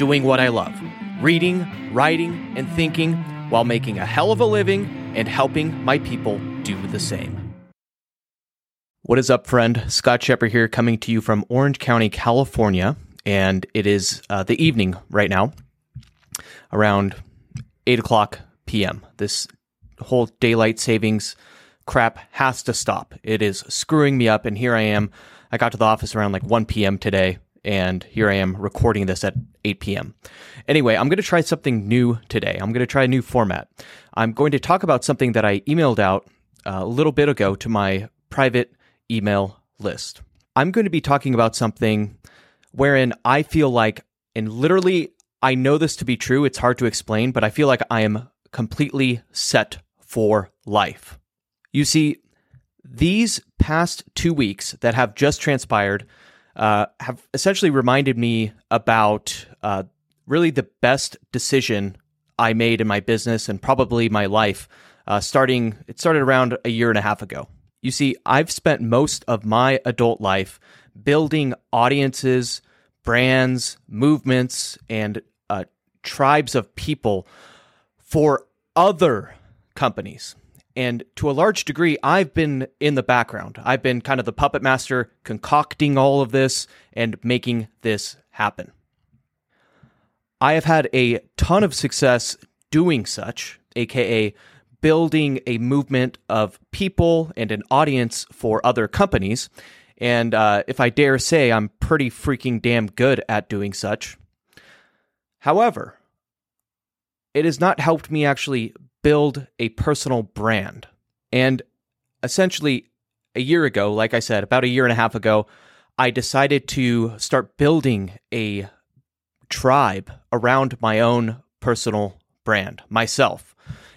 doing what I love reading, writing, and thinking while making a hell of a living and helping my people do the same. What is up, friend? Scott Scheper here, coming to you from Orange County, California. And it is uh, the evening right now, around 8 o'clock p.m. This whole daylight savings crap has to stop. It is screwing me up. And here I am. I got to the office around like 1 p.m. today and here I am recording this at 8 p.m. Anyway, I'm going to try something new today. I'm going to try a new format. I'm going to talk about something that I emailed out uh, a little bit ago to my private email list. I'm going to be talking about something wherein I feel like, and literally, I know this to be true. It's hard to explain, but I feel like I am completely set for life. You see, these past two weeks that have just transpired uh, have essentially reminded me about uh, really the best decision I made in my business and probably my life. Uh, starting, it started around a year and a half ago. You see, I've spent most of my adult life building audiences, brands, movements, and uh, tribes of people for other companies. And to a large degree, I've been in the background. I've been kind of the puppet master, concocting all of this and making this happen. I have had a ton of success doing such, aka building a movement of people and an audience for other companies. And uh, if I dare say, I'm pretty freaking damn good at doing such. However, it has not helped me actually build a personal brand. And essentially, a year ago, like I said, about a year and a half ago, I decided to start building a tribe around my own personal brand, myself.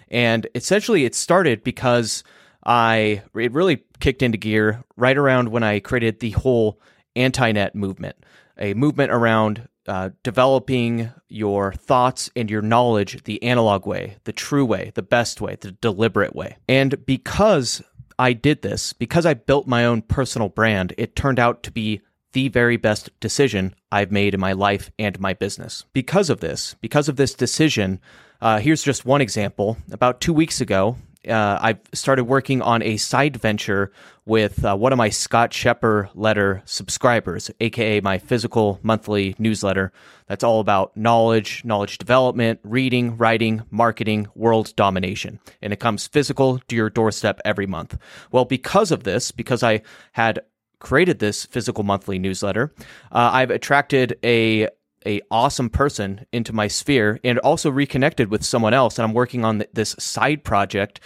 And essentially, it started because I, it really kicked into gear right around when I created the whole Antinet movement, a movement around uh, developing your thoughts and your knowledge the analog way, the true way, the best way, the deliberate way. And because I did this, because I built my own personal brand, it turned out to be the very best decision I've made in my life and my business. Because of this, because of this decision, uh, here's just one example. About two weeks ago, uh, I started working on a side venture with uh, one of my Scott Scheper letter subscribers, aka my physical monthly newsletter. That's all about knowledge, knowledge development, reading, writing, marketing, world domination. And it comes physical to your doorstep every month. Well, because of this, because I had created this physical monthly newsletter, uh, I've attracted a a awesome person into my sphere and also reconnected with someone else. And I'm working on this side project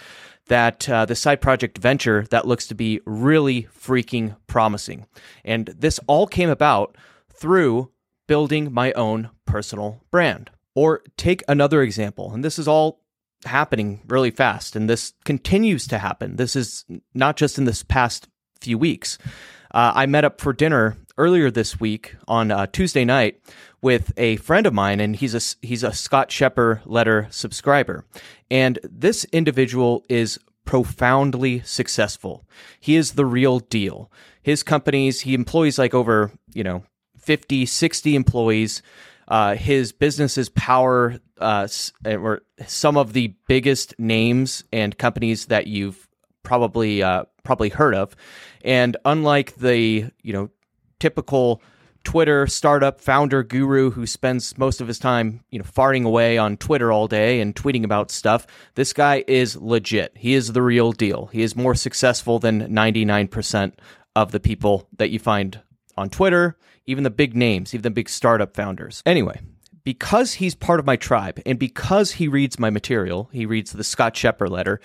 that uh, the side project venture that looks to be really freaking promising. And this all came about through building my own personal brand. Or take another example, and this is all happening really fast, and this continues to happen. This is not just in this past few weeks. Uh, I met up for dinner earlier this week on uh, Tuesday night with a friend of mine, and he's a he's a Scott Scheper letter subscriber, and this individual is profoundly successful. He is the real deal. His companies, he employs like over you know 50, 60 employees. Uh, his businesses power uh, or some of the biggest names and companies that you've probably uh, probably heard of. And unlike the you know typical Twitter startup founder guru who spends most of his time, you know, farting away on Twitter all day and tweeting about stuff. This guy is legit. He is the real deal. He is more successful than 99% of the people that you find on Twitter, even the big names, even the big startup founders. Anyway, because he's part of my tribe and because he reads my material, he reads the Scott Scheper letter.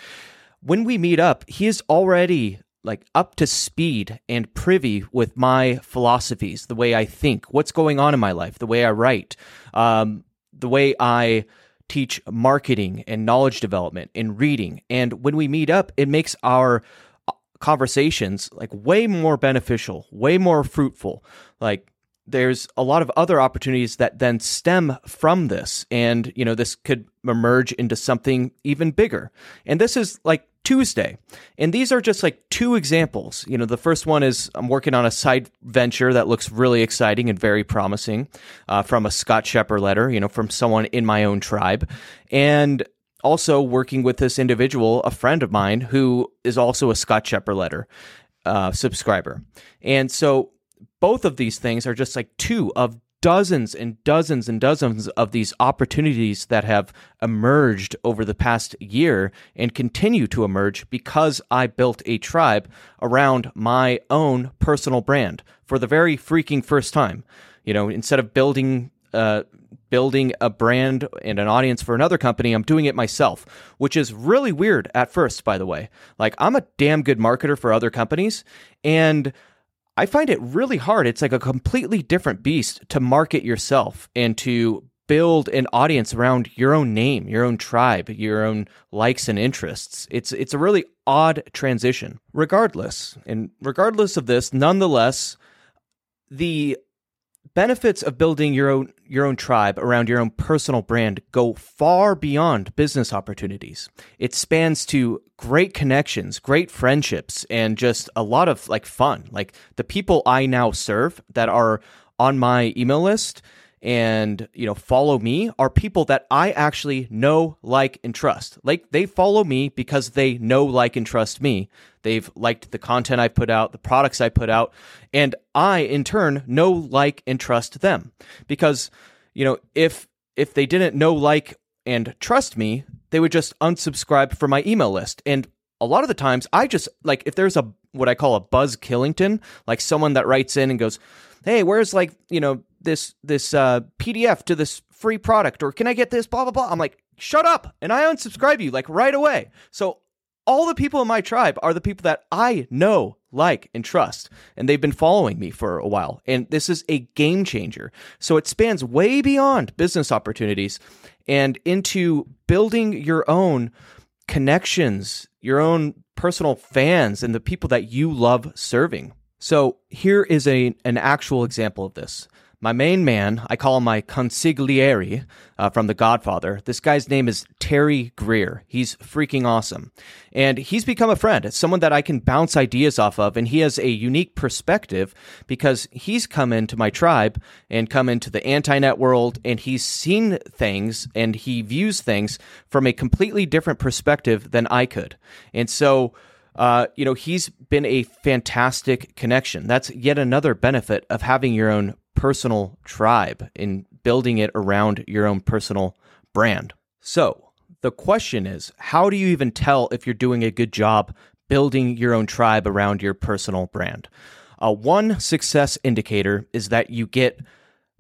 When we meet up, he is already like up to speed and privy with my philosophies, the way I think, what's going on in my life, the way I write, um, the way I teach marketing and knowledge development and reading. And when we meet up, it makes our uh, conversations like way more beneficial, way more fruitful. Like there's a lot of other opportunities that then stem from this and you know this could emerge into something even bigger and this is like tuesday. And these are just like two examples. You know the first one is i'm working on a side venture that looks really exciting and very promising uh, from a scott Scheper letter you know from someone in my own tribe. And also working with this individual a friend of mine who is also a scott Scheper letter uh, subscriber. And so both of these things are just like two of dozens and dozens and dozens of these opportunities that have emerged over the past year and continue to emerge because I built a tribe around my own personal brand for the very freaking first time. You know, instead of building uh, building a brand and an audience for another company, I'm doing it myself, which is really weird at first, by the way. Like, I'm a damn good marketer for other companies, and I find it really hard. It's like a completely different beast to market yourself and to build an audience around your own name, your own tribe, your own likes and interests. It's it's a really odd transition. Regardless, and regardless of this, nonetheless, the benefits of building your own your own tribe around your own personal brand go far beyond business opportunities. It spans to great connections, great friendships and just a lot of like fun. Like the people I now serve that are on my email list and you know follow me are people that I actually know, like, and trust. Like they follow me because they know, like, and trust me. They've liked the content I put out, the products I put out, and I in turn know, like, and trust them. Because you know if if they didn't know, like, and trust me, they would just unsubscribe from my email list. And a lot of the times, I just like if there's a what I call a Buzz Killington, like someone that writes in and goes, "Hey, where's like you know this this uh, PDF to this free product, or can I get this? Blah blah blah. I'm like, shut up, and I unsubscribe you like right away. So all the people in my tribe are the people that I know, like, and trust, and they've been following me for a while. And this is a game changer. So it spans way beyond business opportunities and into building your own connections, your own personal fans, and the people that you love serving. So here is a an actual example of this. My main man, I call him my consigliere uh, from The Godfather. This guy's name is Terry Greer. He's freaking awesome. And he's become a friend. Someone that I can bounce ideas off of. And he has a unique perspective because he's come into my tribe and come into the Antinet world and he's seen things and he views things from a completely different perspective than I could. And so, uh, you know, he's been a fantastic connection. That's yet another benefit of having your own personal tribe in building it around your own personal brand. So, the question is how do you even tell if you're doing a good job building your own tribe around your personal brand? Uh, one success indicator is that you get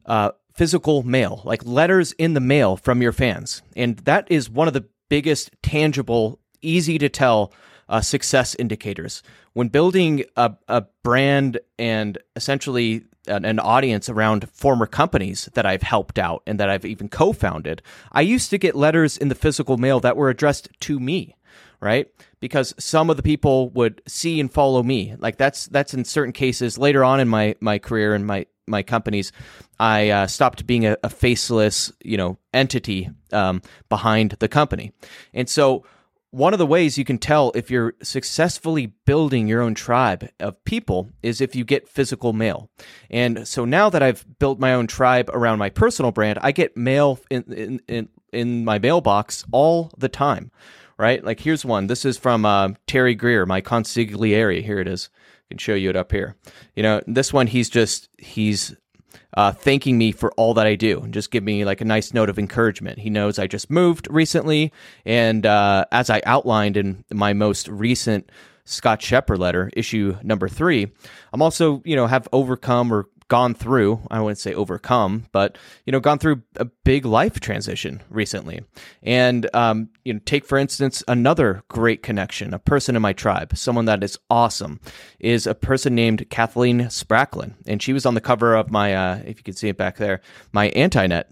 uh, physical mail, like letters in the mail from your fans. And that is one of the biggest, tangible, easy to tell uh, success indicators. When building a, a brand and essentially an, an, audience around former companies that I've helped out and that I've even co founded, I used to get letters in the physical mail that were addressed to me. Right, because some of the people would see and follow me. Like that's that's in certain cases later on in my my career and my my companies, I uh, stopped being a, a, faceless, you know, entity um, behind the company, and so one of the ways you can tell if you're successfully building your own tribe of people is if you get physical mail. And so now that I've built my own tribe around my personal brand, I get mail in in in, in my mailbox all the time. Right? Like here's one. This is from uh, Terry Greer, my consigliere. Here it is. I can show you it up here. You know, this one he's just he's uh, thanking me for all that I do and just give me like a nice note of encouragement. He knows I just moved recently, and uh, as I outlined in my most recent Scott Scheper letter, issue number three, I'm also you know have overcome or gone through, I wouldn't say overcome, but you know, gone through a big life transition recently. And um, you know, take for instance another great connection, a person in my tribe, someone that is awesome, is a person named Kathleen Spracklen, and she was on the cover of my, uh, if you can see it back there, my AntiNet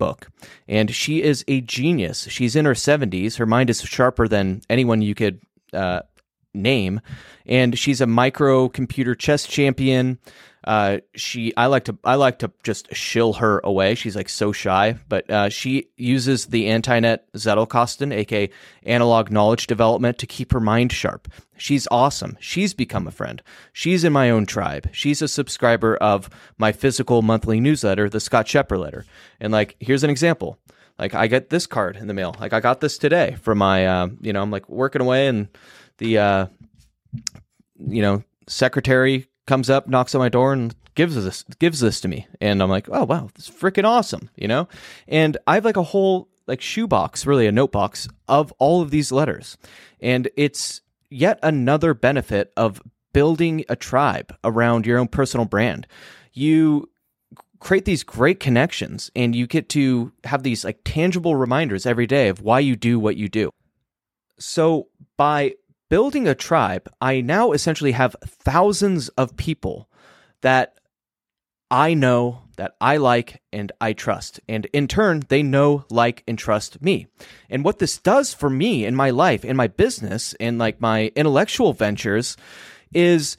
book. And she is a genius. She's in her 70s. Her mind is sharper than anyone you could uh, name. And she's a microcomputer chess champion. Uh, she, I like to, I like to just shill her away. She's like so shy, but uh, she uses the AntiNet Zettelkasten, aka analog knowledge development, to keep her mind sharp. She's awesome. She's become a friend. She's in my own tribe. She's a subscriber of my physical monthly newsletter, the Scott Scheper letter. And like, here's an example. Like, I get this card in the mail. Like, I got this today from my, uh, you know, I'm like working away, and the, uh, you know, secretary comes up, knocks on my door, and gives this gives this to me, and I'm like, oh wow, this is freaking awesome, you know. And I have like a whole like shoebox, really a note box of all of these letters, and it's yet another benefit of building a tribe around your own personal brand. You create these great connections and you get to have these like tangible reminders every day of why you do what you do. So by building a tribe, I now essentially have thousands of people that I know, that I like, and I trust. And in turn, they know, like, and trust me. And what this does for me in my life, in my business, in like my intellectual ventures is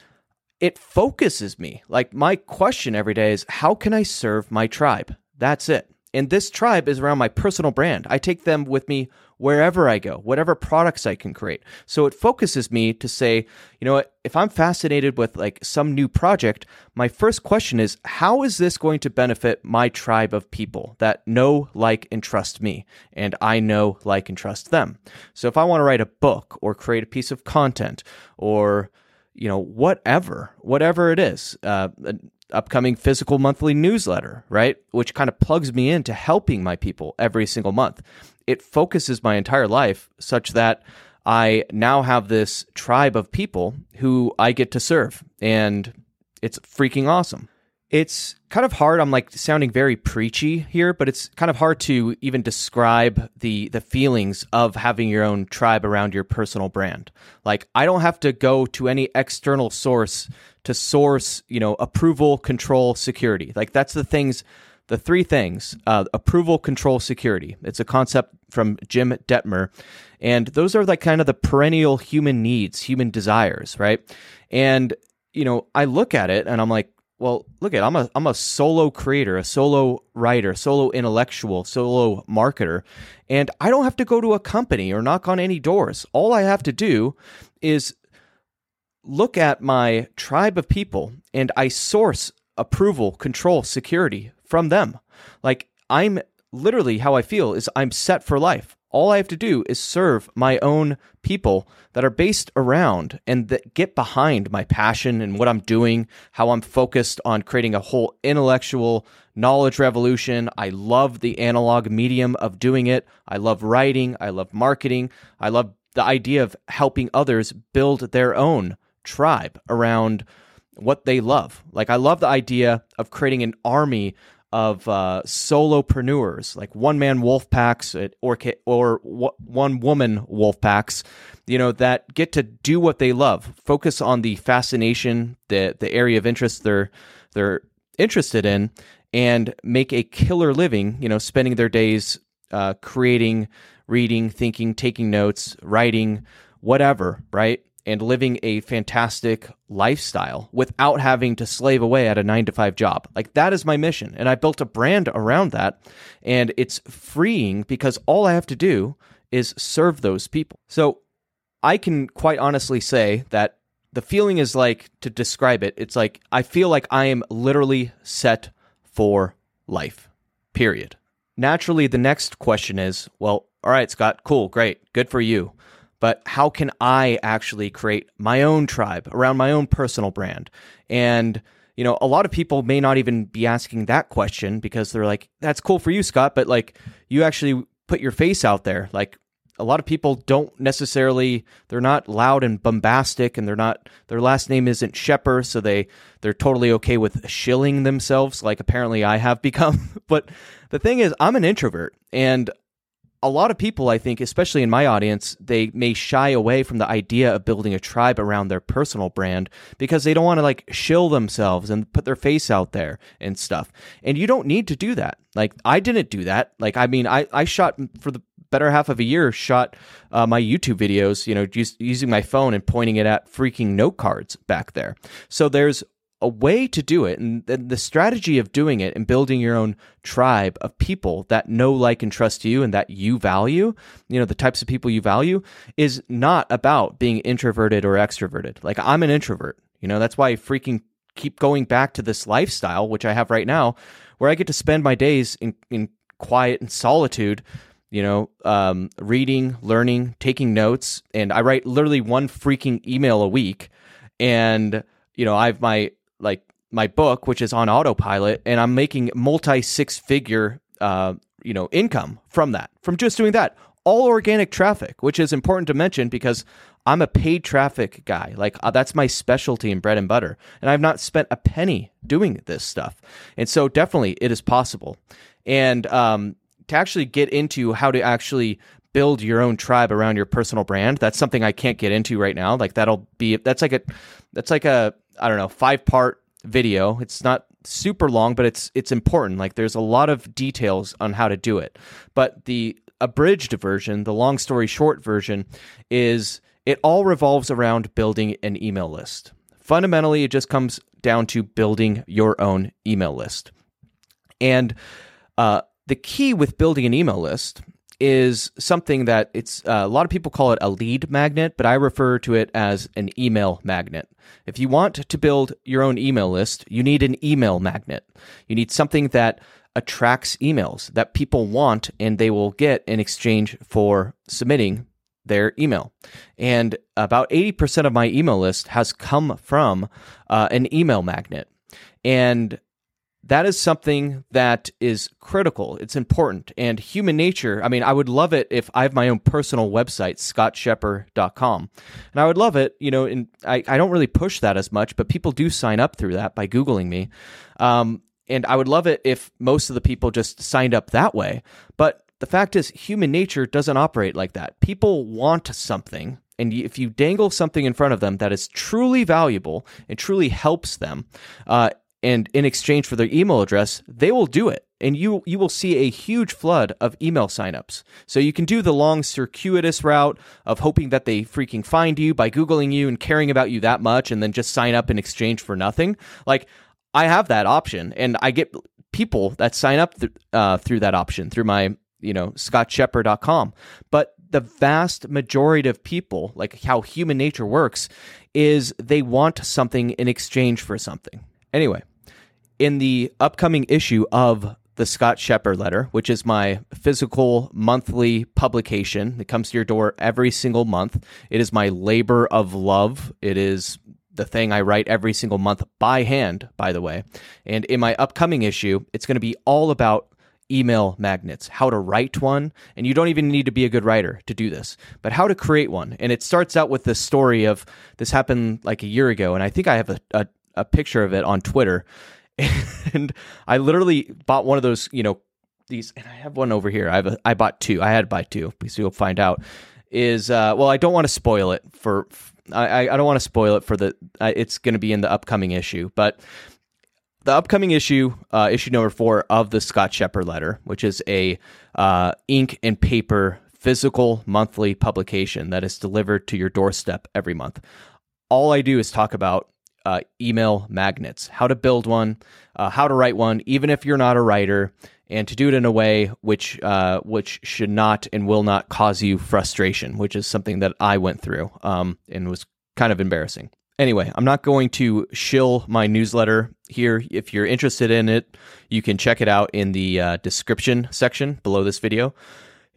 it focuses me. Like my question every day is how can I serve my tribe? That's it. And this tribe is around my personal brand. I take them with me wherever I go, whatever products I can create. So it focuses me to say, you know what, if I'm fascinated with like some new project, my first question is, how is this going to benefit my tribe of people that know, like, and trust me? And I know, like, and trust them. So if I want to write a book or create a piece of content or, you know, whatever, whatever it is, uh, upcoming physical monthly newsletter, right? Which kind of plugs me into helping my people every single month. It focuses my entire life such that I now have this tribe of people who I get to serve, and it's freaking awesome it's kind of hard. I'm like sounding very preachy here, but it's kind of hard to even describe the the feelings of having your own tribe around your personal brand. Like I don't have to go to any external source to source, you know, approval, control, security. Like that's the things the three things uh, approval control security it's a concept from Jim Dethmer and those are like kind of the perennial human needs human desires right and you know i look at it and i'm like well, look at I'm a I'm a solo creator, a solo writer, solo intellectual, solo marketer, and I don't have to go to a company or knock on any doors. All I have to do is look at my tribe of people and I source approval, control, security from them. Like I'm literally how I feel is I'm set for life. All I have to do is serve my own people that are based around and that get behind my passion and what I'm doing, how I'm focused on creating a whole intellectual knowledge revolution. I love the analog medium of doing it. I love writing. I love marketing. I love the idea of helping others build their own tribe around what they love. Like, I love the idea of creating an army of uh, solopreneurs, like one man wolf packs or one woman wolf packs, you know, that get to do what they love, focus on the fascination, the the area of interest they're they're interested in, and make a killer living. You know, spending their days uh, creating, reading, thinking, taking notes, writing, whatever, right? And living a fantastic lifestyle without having to slave away at a nine to five job. Like that is my mission. And I built a brand around that. And it's freeing because all I have to do is serve those people. So I can quite honestly say that the feeling is like to describe it, it's like I feel like I am literally set for life, period. Naturally, the next question is well, all right, Scott, cool, great, good for you but how can I actually create my own tribe around my own personal brand? And, you know, a lot of people may not even be asking that question because they're like, that's cool for you, Scott, but like you actually put your face out there. Like a lot of people don't necessarily they're not loud and bombastic and they're not their last name isn't Scheper, so they they're totally okay with shilling themselves like apparently I have become. but the thing is I'm an introvert and a lot of people, I think, especially in my audience, they may shy away from the idea of building a tribe around their personal brand because they don't want to like shill themselves and put their face out there and stuff. And you don't need to do that. Like, I didn't do that. Like, I mean, I, I shot for the better half of a year, shot uh, my YouTube videos, you know, just using my phone and pointing it at freaking note cards back there. So there's a way to do it and the strategy of doing it and building your own tribe of people that know like and trust you and that you value you know the types of people you value is not about being introverted or extroverted like i'm an introvert you know that's why i freaking keep going back to this lifestyle which i have right now where i get to spend my days in, in quiet and solitude you know, um, reading, learning, taking notes, and I write literally one freaking email a week. And you know, I've my like my book, which is on autopilot, and I'm making multi six figure, uh, you know, income from that, from just doing that. All organic traffic, which is important to mention because I'm a paid traffic guy. Like uh, that's my specialty in bread and butter, and I've not spent a penny doing this stuff. And so, definitely, it is possible. And um, to actually get into how to actually build your own tribe around your personal brand, that's something I can't get into right now. Like that'll be that's like a that's like a I don't know, five part video. It's not super long, but it's it's important. Like there's a lot of details on how to do it. But the abridged version, the long story short version is it all revolves around building an email list. Fundamentally, it just comes down to building your own email list. And uh, the key with building an email list is something that it's uh, a lot of people call it a lead magnet, but I refer to it as an email magnet. If you want to build your own email list, you need an email magnet. You need something that attracts emails that people want and they will get in exchange for submitting their email. And about 80% of my email list has come from uh, an email magnet. And that is something that is critical. It's important. And human nature, I mean, I would love it if I have my own personal website, scottscheper.com. And I would love it, you know, and I, I don't really push that as much, but people do sign up through that by Googling me. Um, and I would love it if most of the people just signed up that way. But the fact is, human nature doesn't operate like that. People want something. And if you dangle something in front of them that is truly valuable and truly helps them, uh, and in exchange for their email address, they will do it. And you you will see a huge flood of email signups. So you can do the long circuitous route of hoping that they freaking find you by googling you and caring about you that much and then just sign up in exchange for nothing. Like I have that option and I get people that sign up th- uh, through that option through my, you know, scottscheper.com. But the vast majority of people, like how human nature works, is they want something in exchange for something. Anyway, in the upcoming issue of the Scott Scheper letter, which is my physical monthly publication that comes to your door every single month. It is my labor of love. It is the thing I write every single month by hand, by the way. And in my upcoming issue, it's going to be all about email magnets, how to write one. And you don't even need to be a good writer to do this, but how to create one. And it starts out with the story of this happened like a year ago. And I think I have a, a, a picture of it on Twitter and I literally bought one of those, you know, these, and I have one over here. I have a, I bought two. I had to buy two because you'll find out. Is uh, well, I don't want to spoil it for. I I don't want to spoil it for the. Uh, it's going to be in the upcoming issue, but the upcoming issue, uh, issue number four of the Scott Scheper letter, which is a uh, ink and paper physical monthly publication that is delivered to your doorstep every month. All I do is talk about uh, email magnets, how to build one, uh, how to write one, even if you're not a writer, and to do it in a way which uh, which should not and will not cause you frustration, which is something that I went through um, and was kind of embarrassing. Anyway, I'm not going to shill my newsletter here. If you're interested in it, you can check it out in the uh, description section below this video.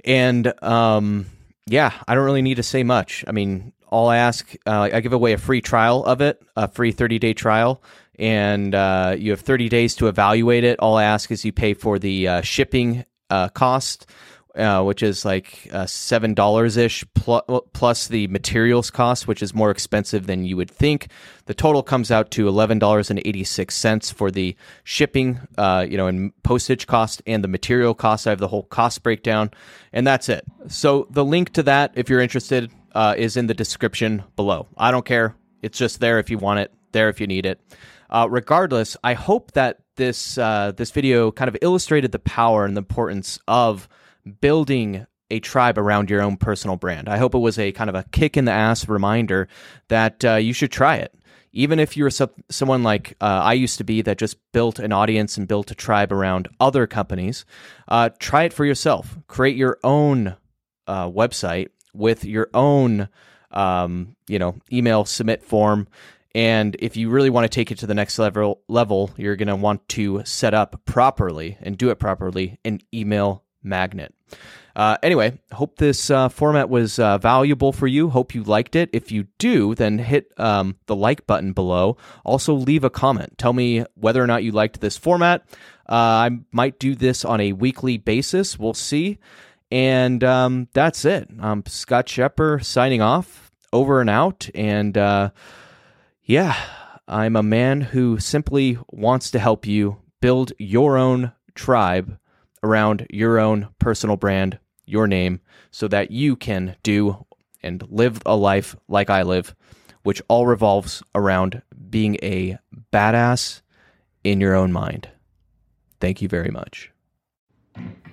And um, yeah, I don't really need to say much. I mean, all I ask, uh, I give away a free trial of it, a free 30 day trial, and uh, you have 30 days to evaluate it. All I ask is you pay for the uh, shipping uh, cost uh, which is like uh, seven dollars ish plus, plus the materials cost, which is more expensive than you would think. The total comes out to eleven dollars and eighty six cents for the shipping, uh, you know, and postage cost and the material cost. I have the whole cost breakdown, and that's it. So the link to that, if you're interested, uh, is in the description below. I don't care; it's just there if you want it, there if you need it. Uh, regardless, I hope that this uh, this video kind of illustrated the power and the importance of building a tribe around your own personal brand. I hope it was a kind of a kick in the ass reminder that uh, you should try it. Even if you're some, someone like uh, I used to be that just built an audience and built a tribe around other companies, uh, try it for yourself. Create your own uh, website with your own, um, you know, email submit form. And if you really want to take it to the next level, level, you're going to want to set up properly and do it properly an email magnet. Uh, anyway, hope this uh, format was uh, valuable for you. Hope you liked it. If you do, then hit um, the like button below. Also, leave a comment. Tell me whether or not you liked this format. Uh, I might do this on a weekly basis. We'll see. And um, that's it. I'm Scott Scheper signing off, over and out. And uh, yeah, I'm a man who simply wants to help you build your own tribe around your own personal brand, your name, so that you can do and live a life like I live, which all revolves around being a badass in your own mind. Thank you very much.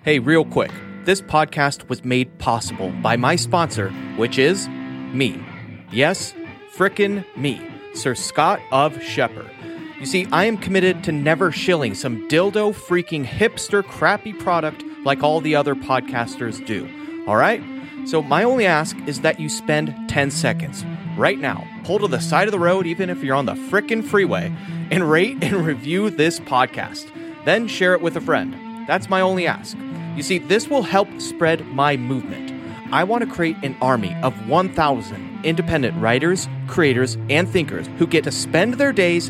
Hey, real quick. This podcast was made possible by my sponsor, which is me. Yes, frickin' me, Sir Scott of Scheper. You see, I am committed to never shilling some dildo freaking hipster crappy product like all the other podcasters do. All right? So, my only ask is that you spend 10 seconds right now, pull to the side of the road, even if you're on the frickin' freeway, and rate and review this podcast. Then share it with a friend. That's my only ask. You see, this will help spread my movement. I want to create an army of 1,000 independent writers, creators, and thinkers who get to spend their days